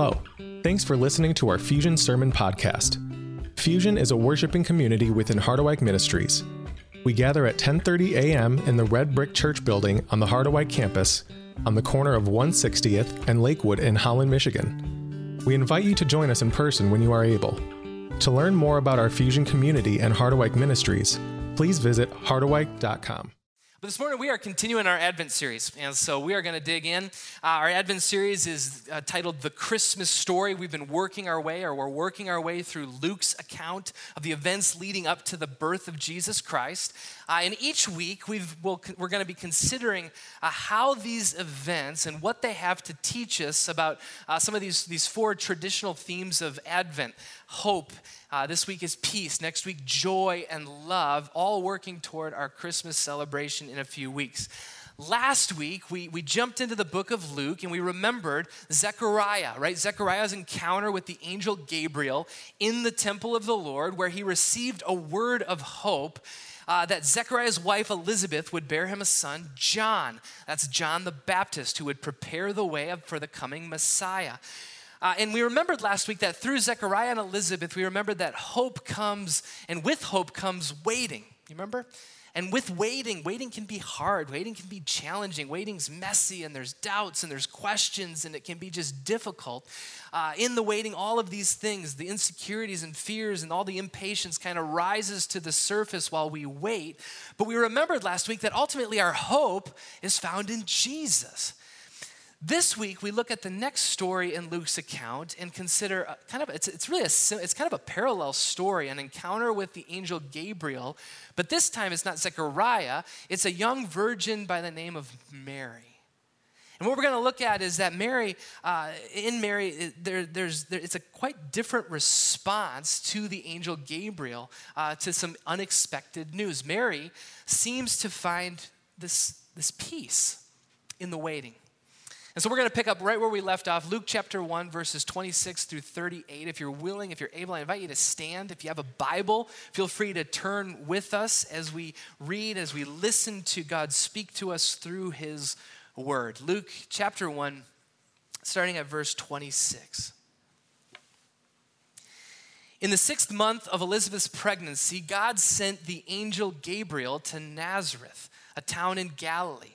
Hello. Thanks for listening to our Fusion Sermon Podcast. Fusion is a worshiping community within Harderwyk Ministries. We gather at 10:30 a.m. in the Red Brick Church building on the Harderwyk campus on the corner of 160th and Lakewood in Holland, Michigan. We invite you to join us in person when you are able. To learn more about our Fusion community and Harderwyk Ministries, please visit harderwyk.com. But this morning we are continuing our Advent series, and so we are going to dig in. Uh, our Advent series is uh, titled The Christmas Story. We've been working our way, or we're working our way through Luke's account of the events leading up to the birth of Jesus Christ. Uh, and each week we've, we'll, we're going to be considering uh, how these events and what they have to teach us about uh, some of these, these four traditional themes of Advent hope. Uh, this week is peace. Next week, joy and love, all working toward our Christmas celebration in a few weeks. Last week, we, we jumped into the book of Luke and we remembered Zechariah, right? Zechariah's encounter with the angel Gabriel in the temple of the Lord, where he received a word of hope uh, that Zechariah's wife Elizabeth would bear him a son, John. That's John the Baptist, who would prepare the way for the coming Messiah. Uh, and we remembered last week that through Zechariah and Elizabeth, we remembered that hope comes, and with hope comes waiting. You remember? And with waiting, waiting can be hard. Waiting can be challenging. Waiting's messy, and there's doubts and there's questions, and it can be just difficult. Uh, in the waiting, all of these things, the insecurities and fears and all the impatience kind of rises to the surface while we wait. But we remembered last week that ultimately our hope is found in Jesus. This week, we look at the next story in Luke's account and consider a, kind of, it's, it's really a, it's kind of a parallel story, an encounter with the angel Gabriel, but this time it's not Zechariah, it's a young virgin by the name of Mary. And what we're going to look at is that Mary, uh, in Mary, there, there's, there, it's a quite different response to the angel Gabriel uh, to some unexpected news. Mary seems to find this, this peace in the waiting. And so we're going to pick up right where we left off, Luke chapter 1, verses 26 through 38. If you're willing, if you're able, I invite you to stand. If you have a Bible, feel free to turn with us as we read, as we listen to God speak to us through his word. Luke chapter 1, starting at verse 26. In the sixth month of Elizabeth's pregnancy, God sent the angel Gabriel to Nazareth, a town in Galilee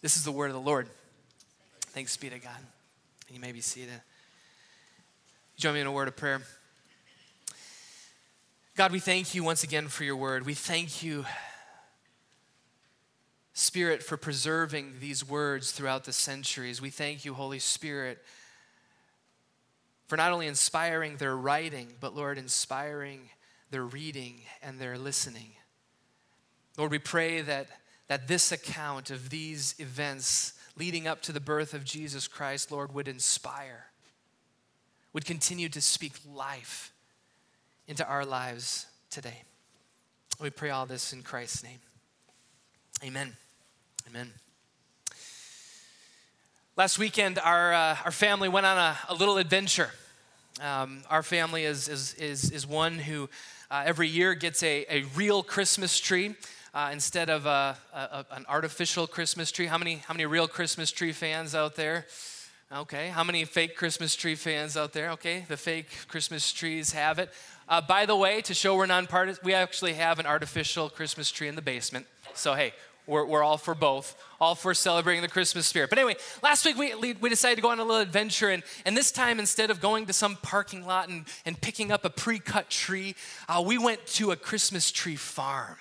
This is the word of the Lord. Thanks be to God. And you may be seated. Join me in a word of prayer. God, we thank you once again for your word. We thank you, Spirit, for preserving these words throughout the centuries. We thank you, Holy Spirit, for not only inspiring their writing, but, Lord, inspiring their reading and their listening. Lord, we pray that that this account of these events leading up to the birth of Jesus Christ, Lord, would inspire, would continue to speak life into our lives today. We pray all this in Christ's name. Amen. Amen. Last weekend, our, uh, our family went on a, a little adventure. Um, our family is, is, is, is one who uh, every year gets a, a real Christmas tree. uh, instead of a, a, an artificial Christmas tree. How many, how many real Christmas tree fans out there? Okay. How many fake Christmas tree fans out there? Okay. The fake Christmas trees have it. Uh, by the way, to show we're nonpartisan, we actually have an artificial Christmas tree in the basement. So, hey, we're, we're all for both, all for celebrating the Christmas spirit. But anyway, last week we, we decided to go on a little adventure, and, and this time instead of going to some parking lot and, and picking up a pre cut tree, uh, we went to a Christmas tree farm.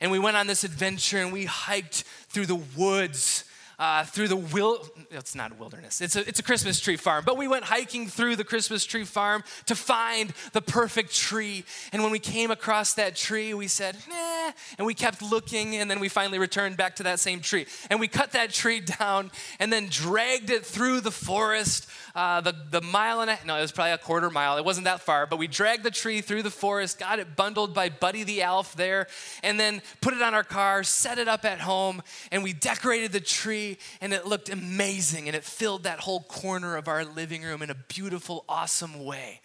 And we went on this adventure and we hiked through the woods uh, through the will. It's not a wilderness it's a, it's a christmas tree farm but we went hiking through the christmas tree farm to find the perfect tree and when we came across that tree we said nah and we kept looking and then we finally returned back to that same tree and we cut that tree down and then dragged it through the forest uh, the, the mile and a no it was probably a quarter mile it wasn't that far but we dragged the tree through the forest got it bundled by buddy the elf there and then put it on our car set it up at home and we decorated the tree and it looked amazing and it filled that whole corner of our living room in a beautiful, awesome way.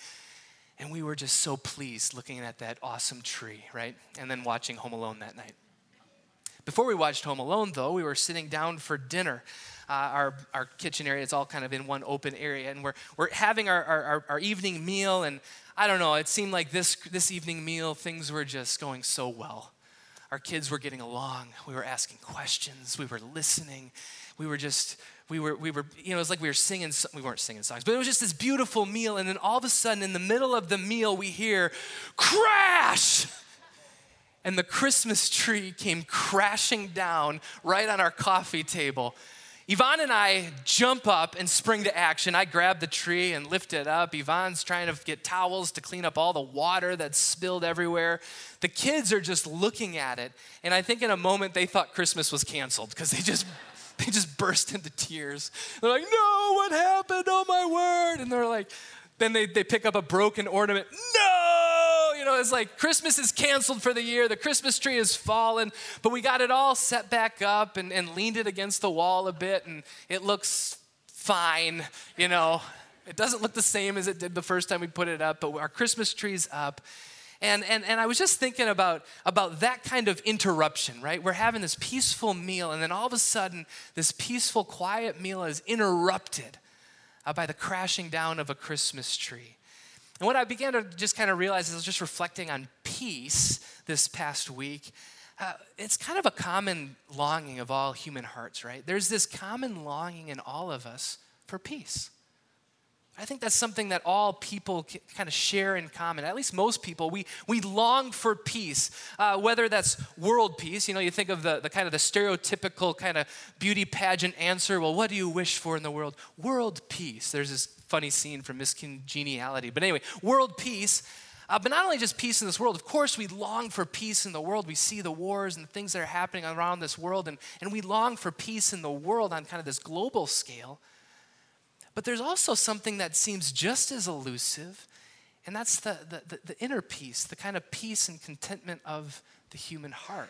And we were just so pleased looking at that awesome tree, right? And then watching Home Alone that night. Before we watched Home Alone, though, we were sitting down for dinner. Uh, our, our kitchen area is all kind of in one open area, and we're, we're having our, our, our evening meal. And I don't know, it seemed like this, this evening meal, things were just going so well. Our kids were getting along. We were asking questions. We were listening. We were just, we were, we were, you know, it was like we were singing, we weren't singing songs, but it was just this beautiful meal. And then all of a sudden, in the middle of the meal, we hear crash. And the Christmas tree came crashing down right on our coffee table. Yvonne and I jump up and spring to action. I grab the tree and lift it up. Yvonne's trying to get towels to clean up all the water that's spilled everywhere. The kids are just looking at it, and I think in a moment they thought Christmas was canceled because they just they just burst into tears. They're like, "No, what happened? Oh my word!" And they're like, then they, they pick up a broken ornament. No! Know, it's like Christmas is canceled for the year. The Christmas tree has fallen, but we got it all set back up and, and leaned it against the wall a bit, and it looks fine, you know. It doesn't look the same as it did the first time we put it up, but our Christmas tree's up. And, and, and I was just thinking about, about that kind of interruption, right? We're having this peaceful meal, and then all of a sudden, this peaceful, quiet meal is interrupted uh, by the crashing down of a Christmas tree. And what I began to just kind of realize as I was just reflecting on peace this past week, uh, it's kind of a common longing of all human hearts, right? There's this common longing in all of us for peace. I think that's something that all people kind of share in common. At least most people, we, we long for peace, uh, whether that's world peace. You know, you think of the, the kind of the stereotypical kind of beauty pageant answer. Well, what do you wish for in the world? World peace. There's this funny scene from Miss Congeniality. But anyway, world peace. Uh, but not only just peace in this world, of course, we long for peace in the world. We see the wars and the things that are happening around this world, and, and we long for peace in the world on kind of this global scale. But there's also something that seems just as elusive, and that's the, the, the, the inner peace, the kind of peace and contentment of the human heart.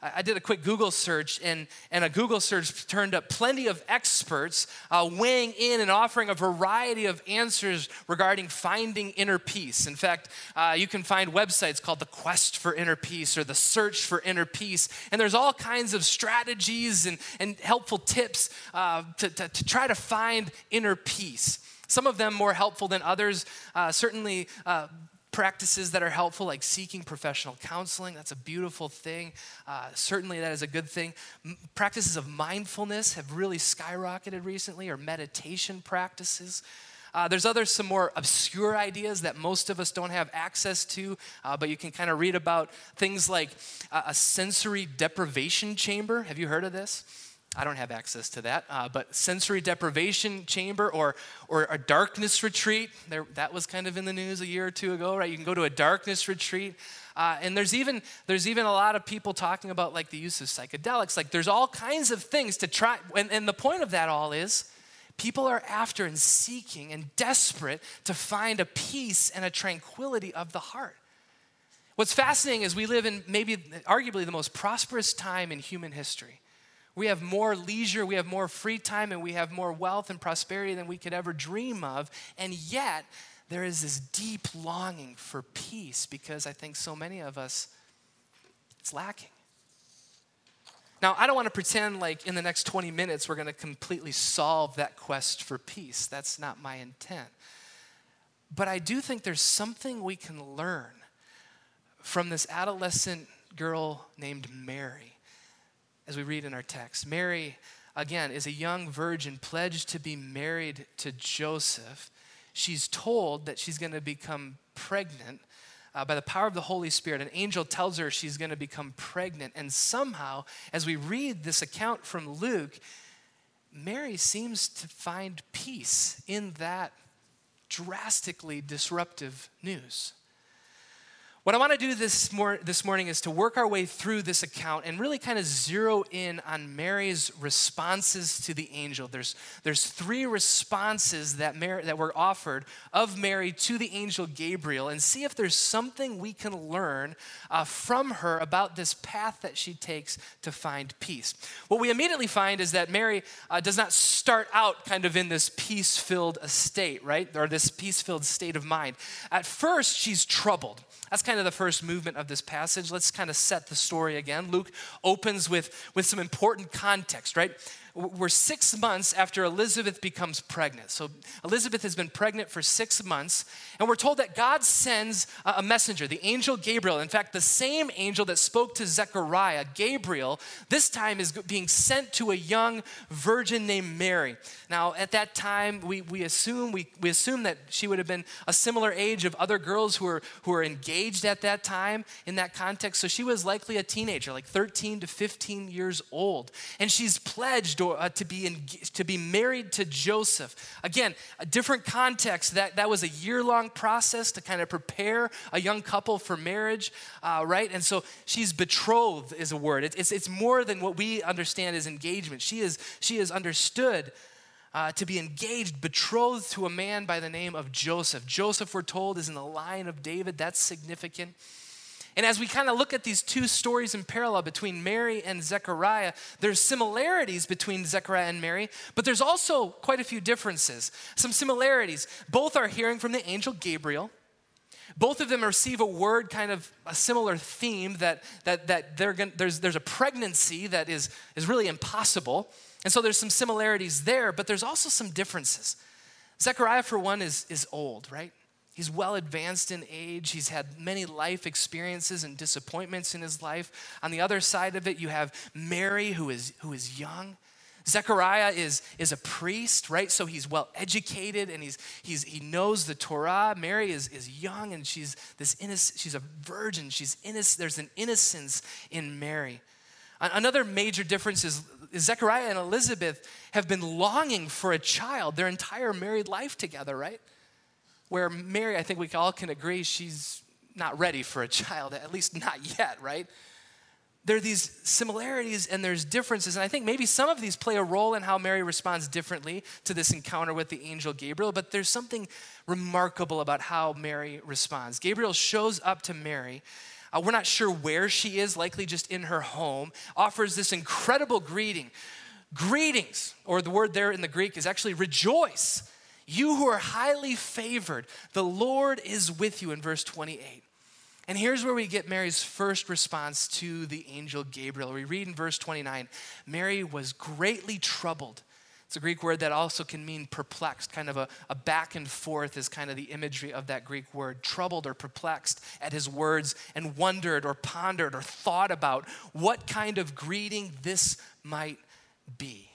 I did a quick Google search, and, and a Google search turned up plenty of experts uh, weighing in and offering a variety of answers regarding finding inner peace. In fact, uh, you can find websites called The Quest for Inner Peace or The Search for Inner Peace, and there's all kinds of strategies and, and helpful tips uh, to, to, to try to find inner peace. Some of them more helpful than others. Uh, certainly, uh, practices that are helpful, like seeking professional counseling. That's a beautiful thing. Uh, certainly, that is a good thing. M- practices of mindfulness have really skyrocketed recently, or meditation practices. Uh, there's other some more obscure ideas that most of us don't have access to, uh, but you can kind of read about things like uh, a sensory deprivation chamber. Have you heard of this? I don't have access to that, uh, but sensory deprivation chamber or, or a darkness retreat. There, that was kind of in the news a year or two ago, right? You can go to a darkness retreat. Uh, and there's even, there's even a lot of people talking about like the use of psychedelics. Like there's all kinds of things to try. And, and the point of that all is people are after and seeking and desperate to find a peace and a tranquility of the heart. What's fascinating is we live in maybe arguably the most prosperous time in human history. We have more leisure, we have more free time, and we have more wealth and prosperity than we could ever dream of. And yet, there is this deep longing for peace because I think so many of us It's lacking. Now, I don't want to pretend like in the next 20 minutes we're going to completely solve that quest for peace. That's not my intent. But I do think there's something we can learn from this adolescent girl named Mary as we read in our text. Mary, again, is a young virgin pledged to be married to Joseph. She's told that she's going to become pregnant uh, by the power of the Holy Spirit, an angel tells her she's going to become pregnant. And somehow, as we read this account from Luke, Mary seems to find peace in that drastically disruptive news. What I want to do this, mor- this morning is to work our way through this account and really kind of zero in on Mary's responses to the angel. There's, there's three responses that, Mary, that were offered of Mary to the angel Gabriel and see if there's something we can learn uh, from her about this path that she takes to find peace. What we immediately find is that Mary uh, does not start out kind of in this peace filled state, right? Or this peace filled state of mind. At first, she's troubled. That's kind of the first movement of this passage. Let's kind of set the story again. Luke opens with, with some important context, right? We're six months after Elizabeth becomes pregnant. So Elizabeth has been pregnant for six months, and we're told that God sends a messenger, the angel Gabriel. In fact, the same angel that spoke to Zechariah, Gabriel, this time is being sent to a young virgin named Mary. Now, at that time, we, we assume we, we assume that she would have been a similar age of other girls who were who were engaged at that time in that context. So she was likely a teenager, like 13 to 15 years old, and she's pledged uh, to, be in, to be married to Joseph. Again, a different context. That, that was a year long process to kind of prepare a young couple for marriage, uh, right? And so she's betrothed, is a word. It, it's, it's more than what we understand as engagement. She is, she is understood. Uh, to be engaged, betrothed to a man by the name of Joseph. Joseph, we're told, is in the line of David. That's significant. And as we kind of look at these two stories in parallel between Mary and Zechariah, there's similarities between Zechariah and Mary, but there's also quite a few differences. Some similarities. Both are hearing from the angel Gabriel. Both of them receive a word, kind of a similar theme that, that, that gonna, there's, there's a pregnancy that is, is really impossible. And so there's some similarities there, but there's also some differences. Zechariah, for one, is, is old, right? He's well advanced in age. He's had many life experiences and disappointments in his life. On the other side of it, you have Mary, who is, who is young. Zechariah is, is a priest, right? So he's well educated and he's, he's, he knows the Torah. Mary is, is young and she's this innocent, she's a virgin. She's innocent. There's an innocence in Mary. Another major difference is Zechariah and Elizabeth have been longing for a child their entire married life together, right? Where Mary, I think we all can agree, she's not ready for a child, at least not yet, right? There are these similarities and there's differences. And I think maybe some of these play a role in how Mary responds differently to this encounter with the angel Gabriel, but there's something remarkable about how Mary responds. Gabriel shows up to Mary. Uh, we're not sure where she is, likely just in her home, offers this incredible greeting. Greetings, or the word there in the Greek is actually rejoice. You who are highly favored, the Lord is with you in verse 28. And here's where we get Mary's first response to the angel Gabriel. We read in verse 29 Mary was greatly troubled. It's a Greek word that also can mean perplexed, kind of a, a back and forth is kind of the imagery of that Greek word. Troubled or perplexed at his words and wondered or pondered or thought about what kind of greeting this might be.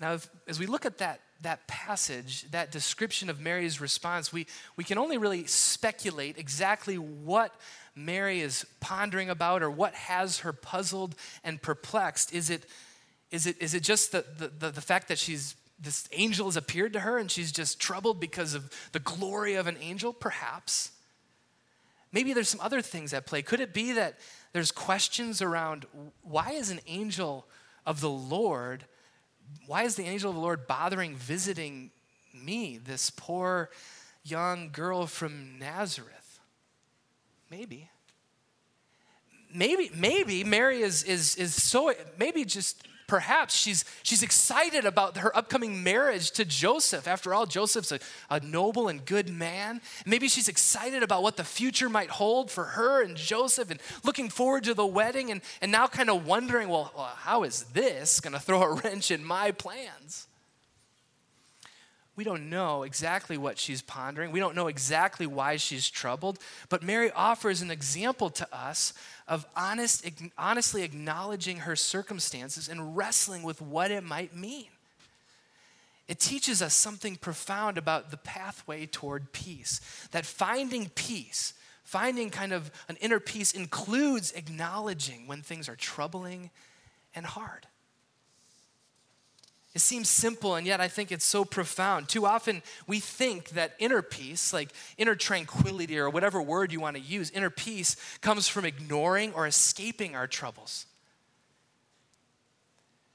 Now, if, as we look at that that passage, that description of Mary's response, we, we can only really speculate exactly what Mary is pondering about or what has her puzzled and perplexed. Is it, is it, is it just the, the, the fact that she's this angel has appeared to her and she's just troubled because of the glory of an angel? Perhaps. Maybe there's some other things at play. Could it be that there's questions around why is an angel of the Lord why is the angel of the Lord bothering visiting me, this poor young girl from Nazareth? Maybe. Maybe, maybe Mary is, is, is so, maybe just perhaps she's, she's excited about her upcoming marriage to Joseph. After all, Joseph's a, a noble and good man. Maybe she's excited about what the future might hold for her and Joseph and looking forward to the wedding and, and now kind of wondering, well, well how is this going to throw a wrench in my plans? We don't know exactly what she's pondering. We don't know exactly why she's troubled. But Mary offers an example to us of honest, honestly acknowledging her circumstances and wrestling with what it might mean. It teaches us something profound about the pathway toward peace. That finding peace, finding kind of an inner peace, includes acknowledging when things are troubling and hard. It seems simple, and yet I think it's so profound. Too often we think that inner peace, like inner tranquility or whatever word you want to use, inner peace comes from ignoring or escaping our troubles.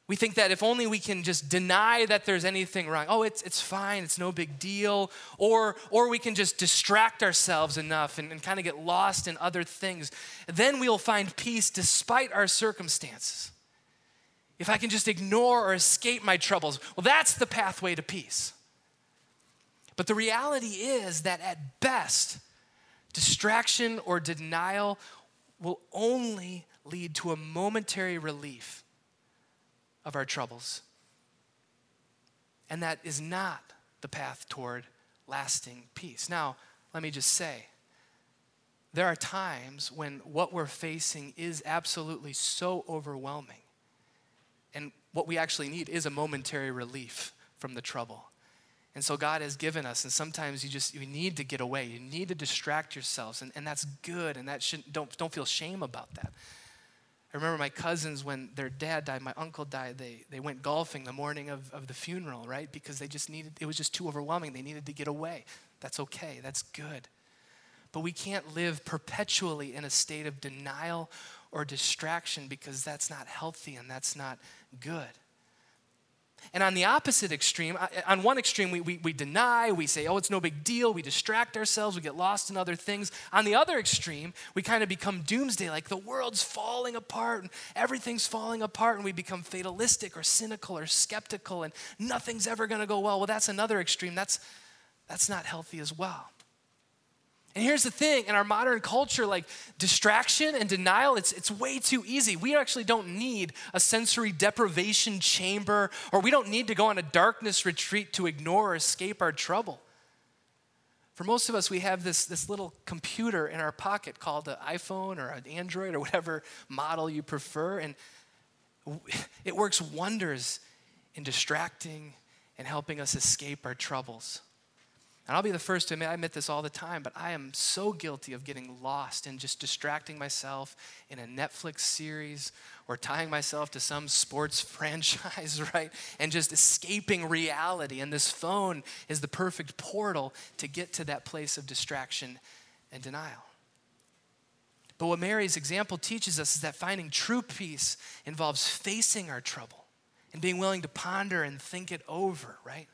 We think that if only we can just deny that there's anything wrong, oh, it's, it's fine, it's no big deal, or, or we can just distract ourselves enough and, and kind of get lost in other things, then we'll find peace despite our circumstances if I can just ignore or escape my troubles, well, that's the pathway to peace. But the reality is that at best, distraction or denial will only lead to a momentary relief of our troubles. And that is not the path toward lasting peace. Now, let me just say, there are times when what we're facing is absolutely so overwhelming and what we actually need is a momentary relief from the trouble. And so God has given us, and sometimes you just you need to get away. You need to distract yourselves, and, and that's good, and that shouldn't don't don't feel shame about that. I remember my cousins when their dad died, my uncle died, they, they went golfing the morning of, of the funeral, right? Because they just needed, it was just too overwhelming. They needed to get away. That's okay, that's good. But we can't live perpetually in a state of denial or distraction because that's not healthy and that's not good. And on the opposite extreme, on one extreme, we, we, we, deny, we say, oh, it's no big deal, we distract ourselves, we get lost in other things. On the other extreme, we kind of become doomsday, like the world's falling apart and everything's falling apart, and we become fatalistic or cynical or skeptical, and nothing's ever going to go well. Well, that's another extreme. That's, that's not healthy as well. And here's the thing in our modern culture, like distraction and denial, it's, it's way too easy. We actually don't need a sensory deprivation chamber, or we don't need to go on a darkness retreat to ignore or escape our trouble. For most of us, we have this, this little computer in our pocket called an iPhone or an Android or whatever model you prefer, and it works wonders in distracting and helping us escape our troubles. And I'll be the first to admit, I admit this all the time, but I am so guilty of getting lost and just distracting myself in a Netflix series or tying myself to some sports franchise, right? And just escaping reality. And this phone is the perfect portal to get to that place of distraction and denial. But what Mary's example teaches us is that finding true peace involves facing our trouble and being willing to ponder and think it over, right?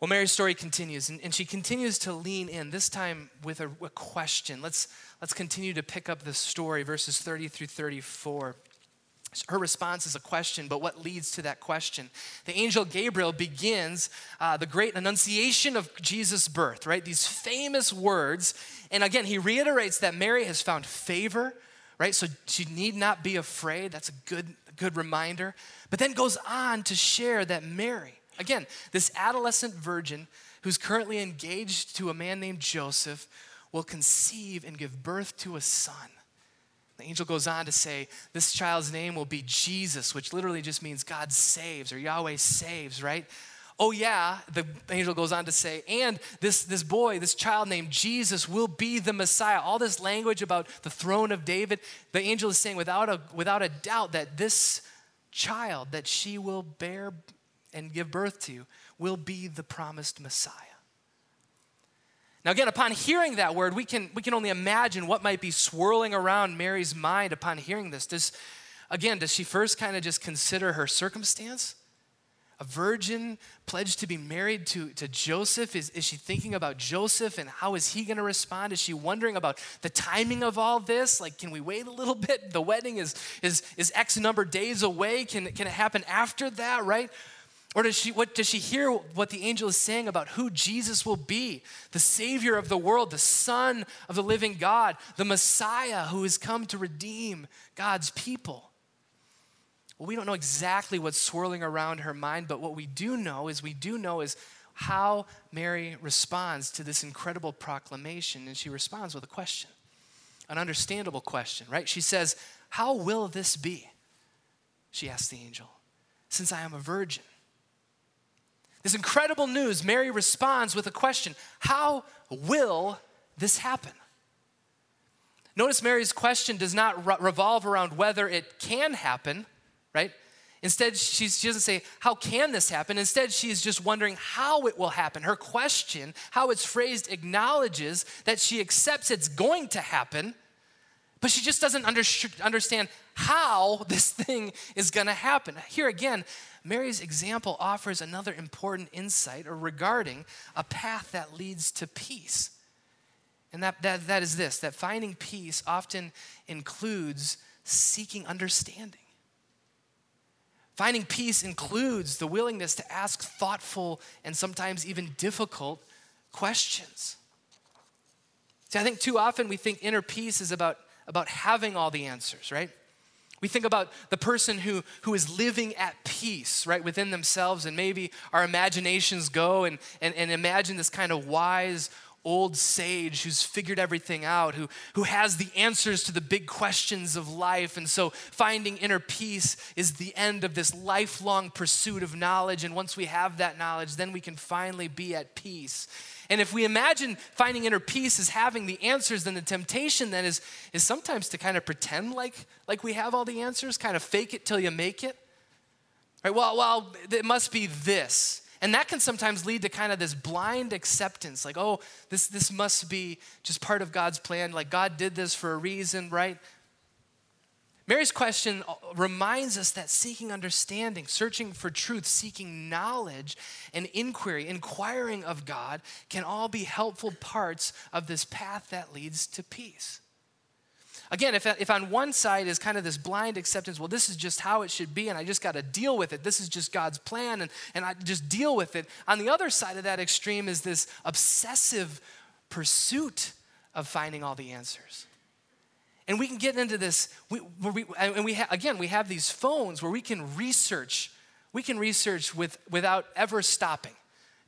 Well, Mary's story continues, and, and she continues to lean in, this time with a, a question. Let's, let's continue to pick up the story, verses 30 through 34. Her response is a question, but what leads to that question? The angel Gabriel begins uh, the great annunciation of Jesus' birth, right? These famous words. And again, he reiterates that Mary has found favor, right? So she need not be afraid. That's a good, good reminder. But then goes on to share that Mary, Again, this adolescent virgin who's currently engaged to a man named Joseph will conceive and give birth to a son. The angel goes on to say, This child's name will be Jesus, which literally just means God saves or Yahweh saves, right? Oh, yeah, the angel goes on to say, and this, this boy, this child named Jesus, will be the Messiah. All this language about the throne of David, the angel is saying without a, without a doubt that this child that she will bear and give birth to will be the promised Messiah. Now, again, upon hearing that word, we can, we can only imagine what might be swirling around Mary's mind upon hearing this. Does, again, does she first kind of just consider her circumstance? a virgin pledged to be married to, to Joseph? Is, is she thinking about Joseph and how is he going to respond? Is she wondering about the timing of all this? Like, can we wait a little bit? The wedding is, is, is X number days away. Can, can it happen after that, right? Or does she, what, does she hear what the angel is saying about who Jesus will be? The Savior of the world, the Son of the living God, the Messiah who has come to redeem God's people. Well, we don't know exactly what's swirling around her mind, but what we do know is we do know is how Mary responds to this incredible proclamation. And she responds with a question, an understandable question, right? She says, How will this be? She asks the angel, since I am a virgin. This incredible news, Mary responds with a question How will this happen? Notice Mary's question does not revolve around whether it can happen right? Instead, she doesn't say, How can this happen? Instead, she is just wondering how it will happen. Her question, how it's phrased, acknowledges that she accepts it's going to happen, but she just doesn't under- understand how this thing is going to happen. Here again, Mary's example offers another important insight regarding a path that leads to peace. And that, that, that is this that finding peace often includes seeking understanding. Finding peace includes the willingness to ask thoughtful and sometimes even difficult questions. See, I think too often we think inner peace is about, about having all the answers, right? We think about the person who, who is living at peace, right, within themselves, and maybe our imaginations go and, and, and imagine this kind of wise, old sage who's figured everything out, who, who has the answers to the big questions of life. And so finding inner peace is the end of this lifelong pursuit of knowledge. And once we have that knowledge, then we can finally be at peace. And if we imagine finding inner peace as having the answers, then the temptation then is, is sometimes to kind of pretend like, like we have all the answers, kind of fake it till you make it. Right? Well, well, it must be this. And that can sometimes lead to kind of this blind acceptance, like, oh, this, this must be just part of God's plan. Like, God did this for a reason, right? Mary's question reminds us that seeking understanding, searching for truth, seeking knowledge and inquiry, inquiring of God can all be helpful parts of this path that leads to peace. Again, if, if on one side is kind of this blind acceptance, well, this is just how it should be, and I just got to deal with it. This is just God's plan, and, and I just deal with it. On the other side of that extreme is this obsessive pursuit of finding all the answers. And we can get into this, we, we, and we ha, again, we have these phones where we can research. We can research with, without ever stopping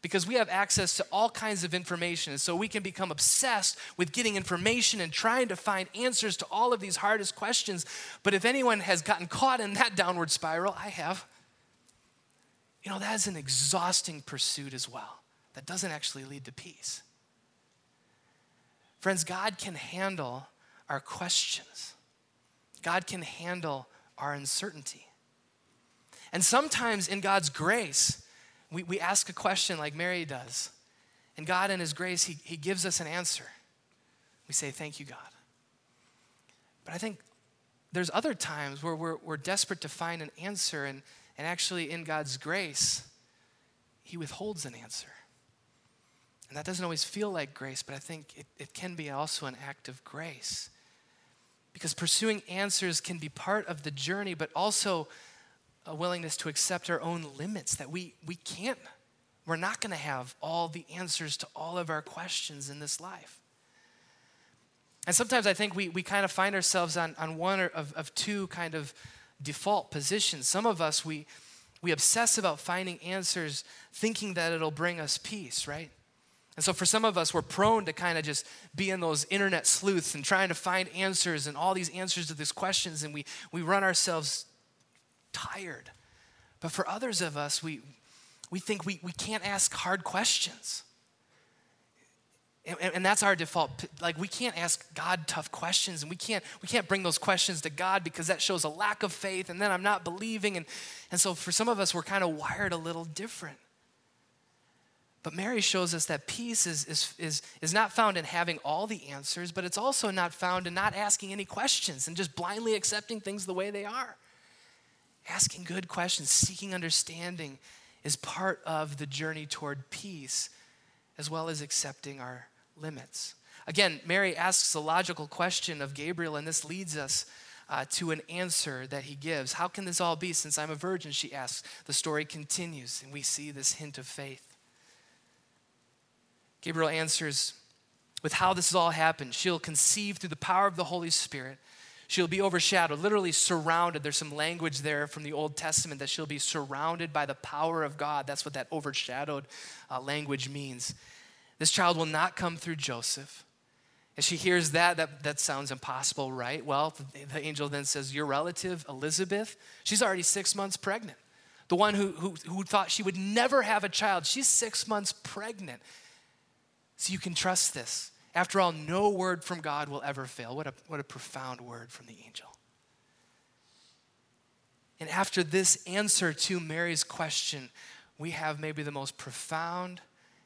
because we have access to all kinds of information. And so we can become obsessed with getting information and trying to find answers to all of these hardest questions. But if anyone has gotten caught in that downward spiral, I have. You know, that is an exhausting pursuit as well. That doesn't actually lead to peace. Friends, God can handle our questions, God can handle our uncertainty. And sometimes in God's grace, we, we ask a question like Mary does, and God, in His grace, he, he gives us an answer. We say, Thank you, God. But I think there's other times where we're, we're desperate to find an answer, and, and actually, in God's grace, He withholds an answer. And that doesn't always feel like grace, but I think it, it can be also an act of grace. Because pursuing answers can be part of the journey, but also a willingness to accept our own limits that we, we can't, we're not going to have all the answers to all of our questions in this life. And sometimes I think we, we kind of find ourselves on, on one of, of two kind of default positions. Some of us, we, we obsess about finding answers thinking that it'll bring us peace, right? And so for some of us, we're prone to kind of just be in those internet sleuths and trying to find answers and all these answers to these questions, and we, we run ourselves tired. But for others of us, we, we think we, we can't ask hard questions. And, and, that's our default. Like we can't ask God tough questions, and we can't we can't bring those questions to God because that shows a lack of faith, and then I'm not believing. And, and so for some of us, we're kind of wired a little different. But Mary shows us that peace is, is, is, is not found in having all the answers, but it's also not found in not asking any questions and just blindly accepting things the way they are asking good questions, seeking understanding, is part of the journey toward peace, as well as accepting our limits. Again, Mary asks a logical question of Gabriel, and this leads us uh, to an answer that he gives. How can this all be since I'm a virgin? She asks. The story continues, and we see this hint of faith. Gabriel answers with how this has all happened. She'll conceive through the power of the Holy Spirit. She'll be overshadowed, literally surrounded. There's some language there from the Old Testament that she'll be surrounded by the power of God. That's what that overshadowed uh, language means. This child will not come through Joseph. And she hears that, that, that sounds impossible, right? Well, the, angel then says, Your relative, Elizabeth, she's already six months pregnant. The one who, who, who thought she would never have a child, she's six months pregnant. So you can trust this. After all, no word from God will ever fail. What a, what a profound word from the angel. And after this answer to Mary's question, we have maybe the most profound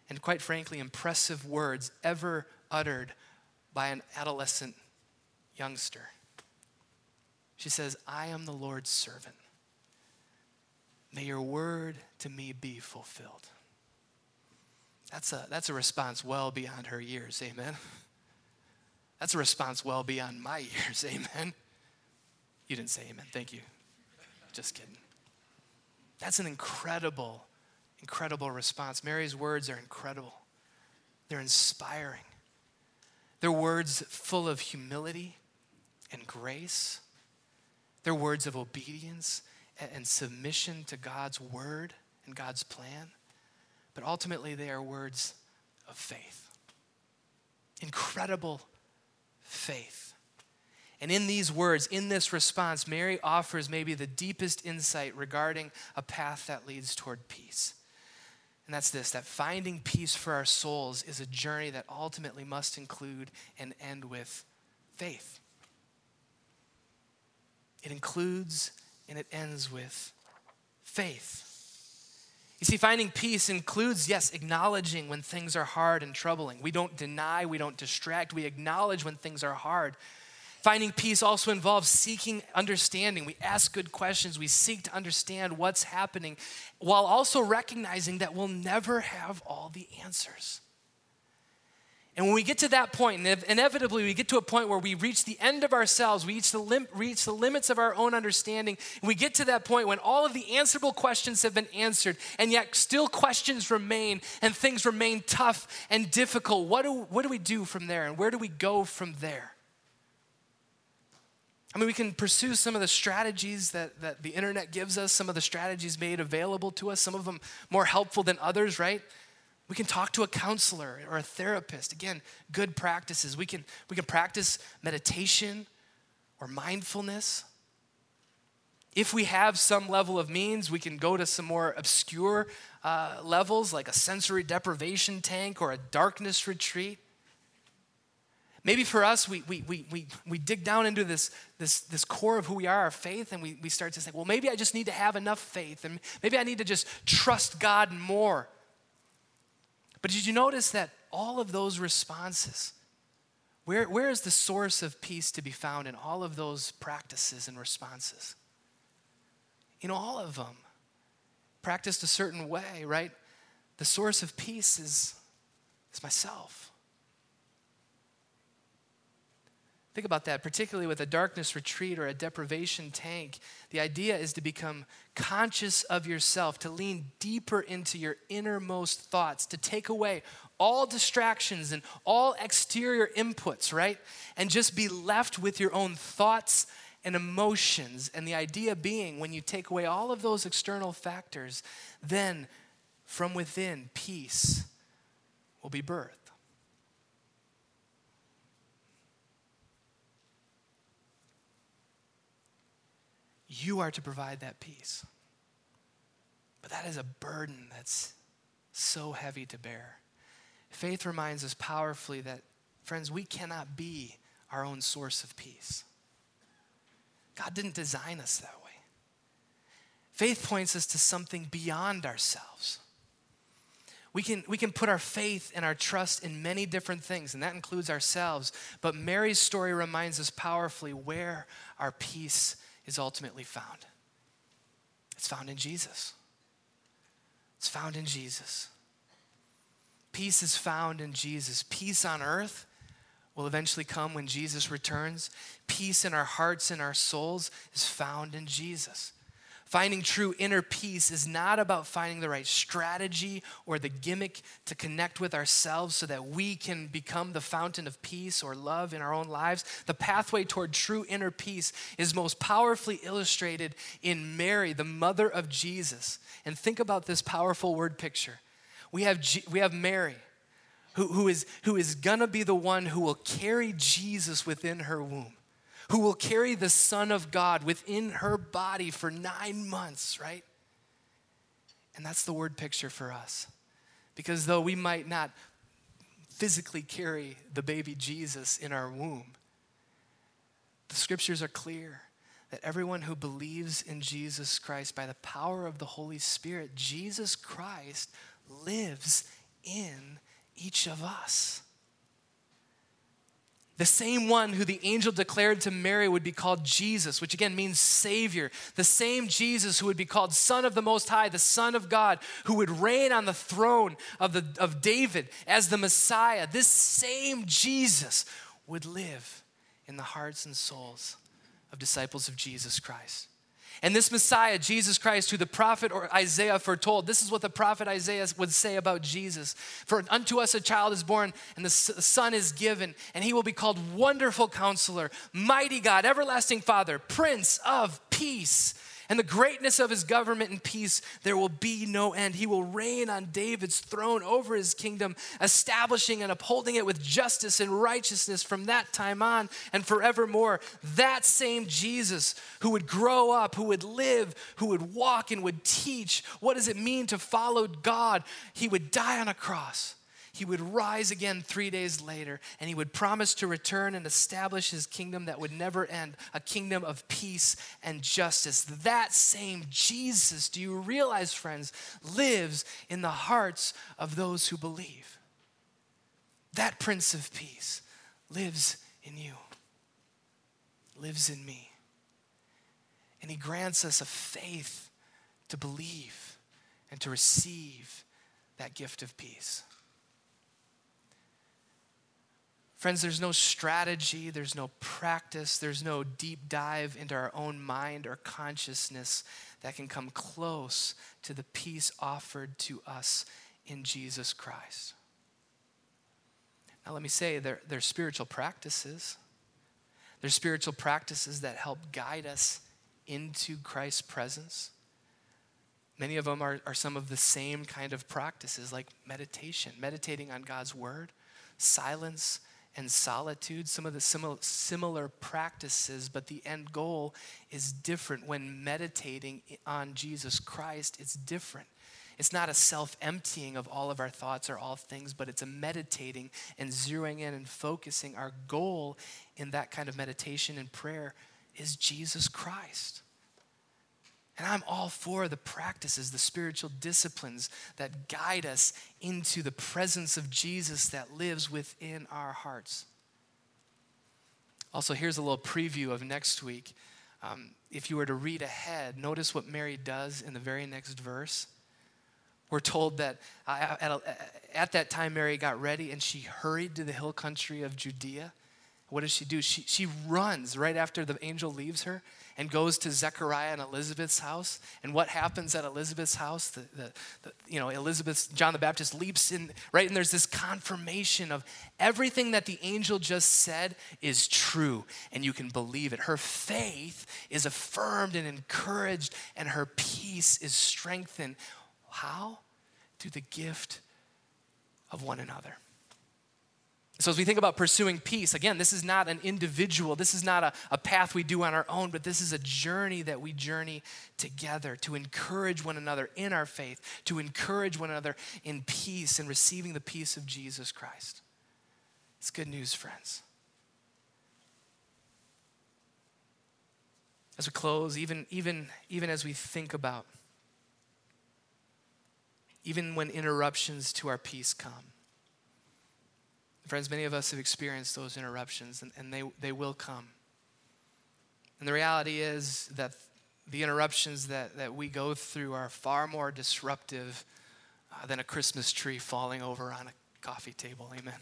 and, quite frankly, impressive words ever uttered by an adolescent youngster. She says, I am the Lord's servant. May your word to me be fulfilled. That's a, that's a response well beyond her years, amen. That's a response well beyond my years, amen. You didn't say amen, thank you. Just kidding. That's an incredible, incredible response. Mary's words are incredible, they're inspiring. They're words full of humility and grace. They're words of obedience and submission to God's word and God's plan. But ultimately, they are words of faith. Incredible faith. And in these words, in this response, Mary offers maybe the deepest insight regarding a path that leads toward peace. And that's this that finding peace for our souls is a journey that ultimately must include and end with faith. It includes and it ends with faith. You see, finding peace includes, yes, acknowledging when things are hard and troubling. We don't deny, we don't distract, we acknowledge when things are hard. Finding peace also involves seeking understanding. We ask good questions. We seek to understand what's happening while also recognizing that we'll never have all the answers. And when we get to that point, inevitably we get to a point where we reach the end of ourselves, we reach the, lim- reach the limits of our own understanding. And we get to that point when all of the answerable questions have been answered, and yet still questions remain and things remain tough and difficult. What do, what do we do from there, and where do we go from there? I mean, we can pursue some of the strategies that, that the internet gives us, some of the strategies made available to us, some of them more helpful than others, right? We can talk to a counselor or a therapist. Again, good practices. We can, we can practice meditation or mindfulness. If we have some level of means, we can go to some more obscure uh, levels like a sensory deprivation tank or a darkness retreat. Maybe for us, we, we, we, we, we dig down into this, this, this core of who we are, our faith, and we, we start to say, well, maybe I just need to have enough faith, and maybe I need to just trust God more. But did you notice that all of those responses, where, where is the source of peace to be found in all of those practices and responses? In all of them, practiced a certain way, right? The source of peace is, is myself. Think about that, particularly with a darkness retreat or a deprivation tank. The idea is to become conscious of yourself, to lean deeper into your innermost thoughts, to take away all distractions and all exterior inputs, right? And just be left with your own thoughts and emotions. And the idea being, when you take away all of those external factors, then from within, peace will be birthed. You are to provide that peace. But that is a burden that's so heavy to bear. Faith reminds us powerfully that, friends, we cannot be our own source of peace. God didn't design us that way. Faith points us to something beyond ourselves. We can, we can put our faith and our trust in many different things, and that includes ourselves. But Mary's story reminds us powerfully where our peace is ultimately found. It's found in Jesus. It's found in Jesus. Peace is found in Jesus. Peace on earth will eventually come when Jesus returns. Peace in our hearts and our souls is found in Jesus. Finding true inner peace is not about finding the right strategy or the gimmick to connect with ourselves so that we can become the fountain of peace or love in our own lives. The pathway toward true inner peace is most powerfully illustrated in Mary, the mother of Jesus. And think about this powerful word picture. We have, G- we have Mary, who, who is, who is gonna be the one who will carry Jesus within her womb who will carry the Son of God within her body for nine months, right? And that's the word picture for us. Because though we might not physically carry the baby Jesus in our womb, the scriptures are clear that everyone who believes in Jesus Christ by the power of the Holy Spirit, Jesus Christ lives in each of us. The same one who the angel declared to Mary would be called Jesus, which again means Savior. The same Jesus who would be called Son of the Most High, the Son of God, who would reign on the throne of, the, of David as the Messiah. This same Jesus would live in the hearts and souls of disciples of Jesus Christ. And this Messiah, Jesus Christ, who the prophet or Isaiah foretold, this is what the prophet Isaiah would say about Jesus. For unto us a child is born, and the Son is given, and he will be called Wonderful Counselor, Mighty God, Everlasting Father, Prince of Peace and the greatness of his government and peace, there will be no end. He will reign on David's throne over his kingdom, establishing and upholding it with justice and righteousness from that time on and forevermore. That same Jesus who would grow up, who would live, who would walk and would teach what does it mean to follow God, he would die on a cross he would rise again three days later, and he would promise to return and establish his kingdom that would never end a kingdom of peace and justice. That same Jesus, do you realize, friends, lives in the hearts of those who believe. That Prince of Peace lives in you, lives in me. And he grants us a faith to believe and to receive that gift of peace. Friends, there's no strategy, there's no practice, there's no deep dive into our own mind or consciousness that can come close to the peace offered to us in Jesus Christ. Now, let me say, there, there are spiritual practices. There's spiritual practices that help guide us into Christ's presence. Many of them are, are some of the same kind of practices, like meditation, meditating on God's word, silence, and solitude, some of the similar, similar practices, but the end goal is different. When meditating on Jesus Christ, it's different. It's not a self emptying of all of our thoughts or all things, but it's a meditating and zeroing in and focusing. Our goal in that kind of meditation and prayer is Jesus Christ. And I'm all for the practices, the spiritual disciplines that guide us into the presence of Jesus that lives within our hearts. Also, here's a little preview of next week. Um, if you were to read ahead, notice what Mary does in the very next verse. We're told that uh, at, a, at that time, Mary got ready and she hurried to the hill country of Judea. What does she do? She, she runs right after the angel leaves her and goes to Zechariah and Elizabeth's house. And what happens at Elizabeth's house? The, the, the, you know, Elizabeth, John the Baptist leaps in, right? And there's this confirmation of everything that the angel just said is true, and you can believe it. Her faith is affirmed and encouraged, and her peace is strengthened. How? Through the gift of one another. So, as we think about pursuing peace, again, this is not an individual, this is not a, a path we do on our own, but this is a journey that we journey together to encourage one another in our faith, to encourage one another in peace and receiving the peace of Jesus Christ. It's good news, friends. As we close, even, even, even as we think about, even when interruptions to our peace come, Friends, many of us have experienced those interruptions, and, and they, they will come. And the reality is that the interruptions that, that we go through are far more disruptive uh, than a Christmas tree falling over on a coffee table. Amen.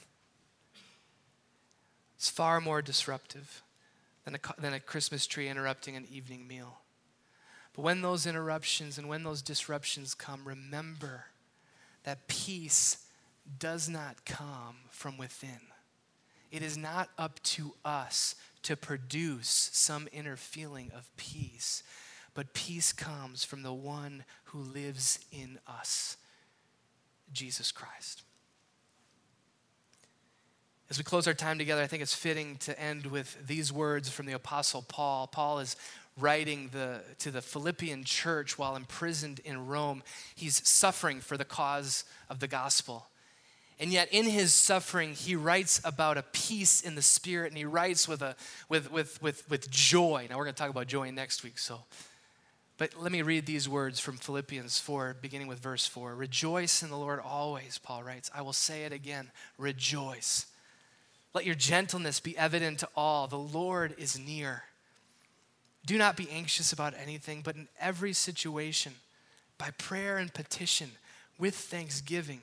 It's far more disruptive than a, than a Christmas tree interrupting an evening meal. But when those interruptions and when those disruptions come, remember that peace does not come from within. It is not up to us to produce some inner feeling of peace, but peace comes from the one who lives in us, Jesus Christ. As we close our time together, I think it's fitting to end with these words from the Apostle Paul. Paul is writing the, to the Philippian church while imprisoned in Rome. He's suffering for the cause of the gospel. And yet, in his suffering, he writes about a peace in the spirit, and he writes with, a, with, with, with, with joy. Now, we're going to talk about joy next week, so. But let me read these words from Philippians 4, beginning with verse 4. Rejoice in the Lord always, Paul writes. I will say it again rejoice. Let your gentleness be evident to all. The Lord is near. Do not be anxious about anything, but in every situation, by prayer and petition, with thanksgiving,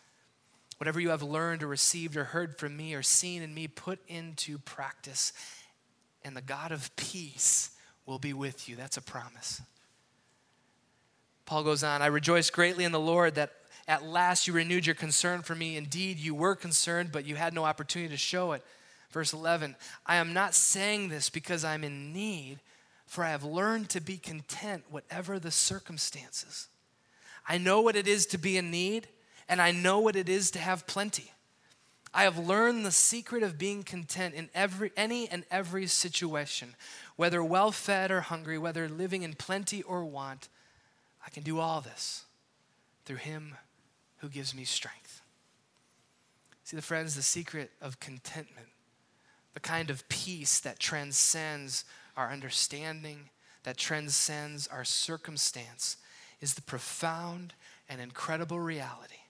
Whatever you have learned or received or heard from me or seen in me, put into practice, and the God of peace will be with you. That's a promise. Paul goes on, I rejoice greatly in the Lord that at last you renewed your concern for me. Indeed, you were concerned, but you had no opportunity to show it. Verse 11 I am not saying this because I'm in need, for I have learned to be content, whatever the circumstances. I know what it is to be in need, and I know what it is to have plenty. I have learned the secret of being content in every, any and every situation, whether well fed or hungry, whether living in plenty or want. I can do all this through him who gives me strength. See, the friends, the secret of contentment, the kind of peace that transcends our understanding, that transcends our circumstance, is the profound and incredible reality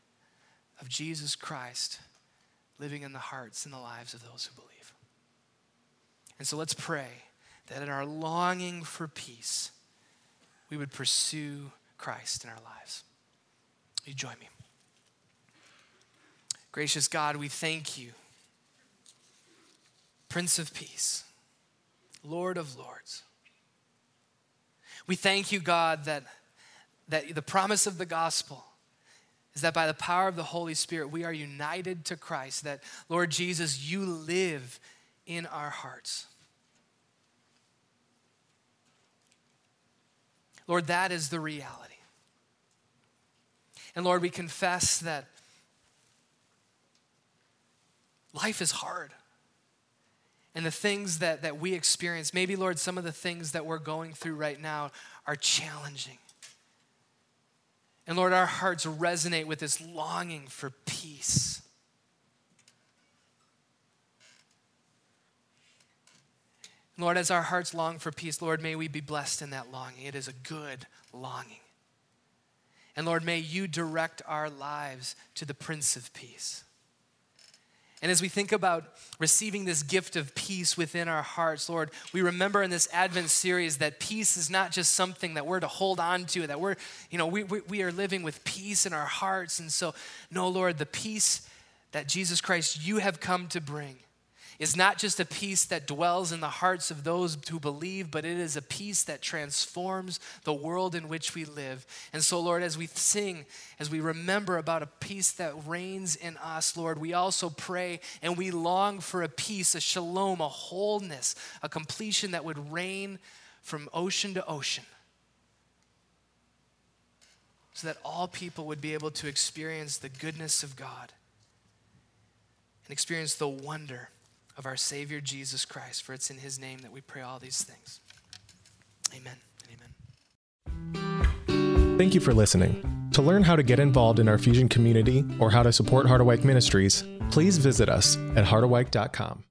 of Jesus Christ living in the hearts and the lives of those who believe. And so let's pray that in our longing for peace, we would pursue Christ in our lives. You join me? Gracious God, we thank you. Prince of Peace, Lord of Lords. We thank you, God, that, that the promise of the gospel is that by the power of the Holy Spirit, we are united to Christ, that, Lord Jesus, you live in our hearts. Lord, that is the reality. And Lord, we confess that life is hard. And the things that, that we experience, maybe, Lord, some of the things that we're going through right now are challenging. And Lord, our hearts resonate with this longing for peace. Lord, as our hearts long for peace, Lord, may we be blessed in that longing. It is a good longing. And Lord, may you direct our lives to the Prince of Peace. And as we think about receiving this gift of peace within our hearts, Lord, we remember in this Advent series that peace is not just something that we're to hold on to, that we're, you know, we, we, we are living with peace in our hearts. And so, no, Lord, the peace that Jesus Christ, you have come to bring is not just a peace that dwells in the hearts of those who believe, but it is a peace that transforms the world in which we live. And so, Lord, as we sing, as we remember about a peace that reigns in us, Lord, we also pray and we long for a peace, a shalom, a wholeness, a completion that would reign from ocean to ocean so that all people would be able to experience the goodness of God and experience the wonder of our Savior Jesus Christ. For it's in His name that we pray all these things. Amen amen. Thank you for listening. To learn how to get involved in our Fusion community or how to support Harderwyk Ministries, please visit us at harderwyk.com.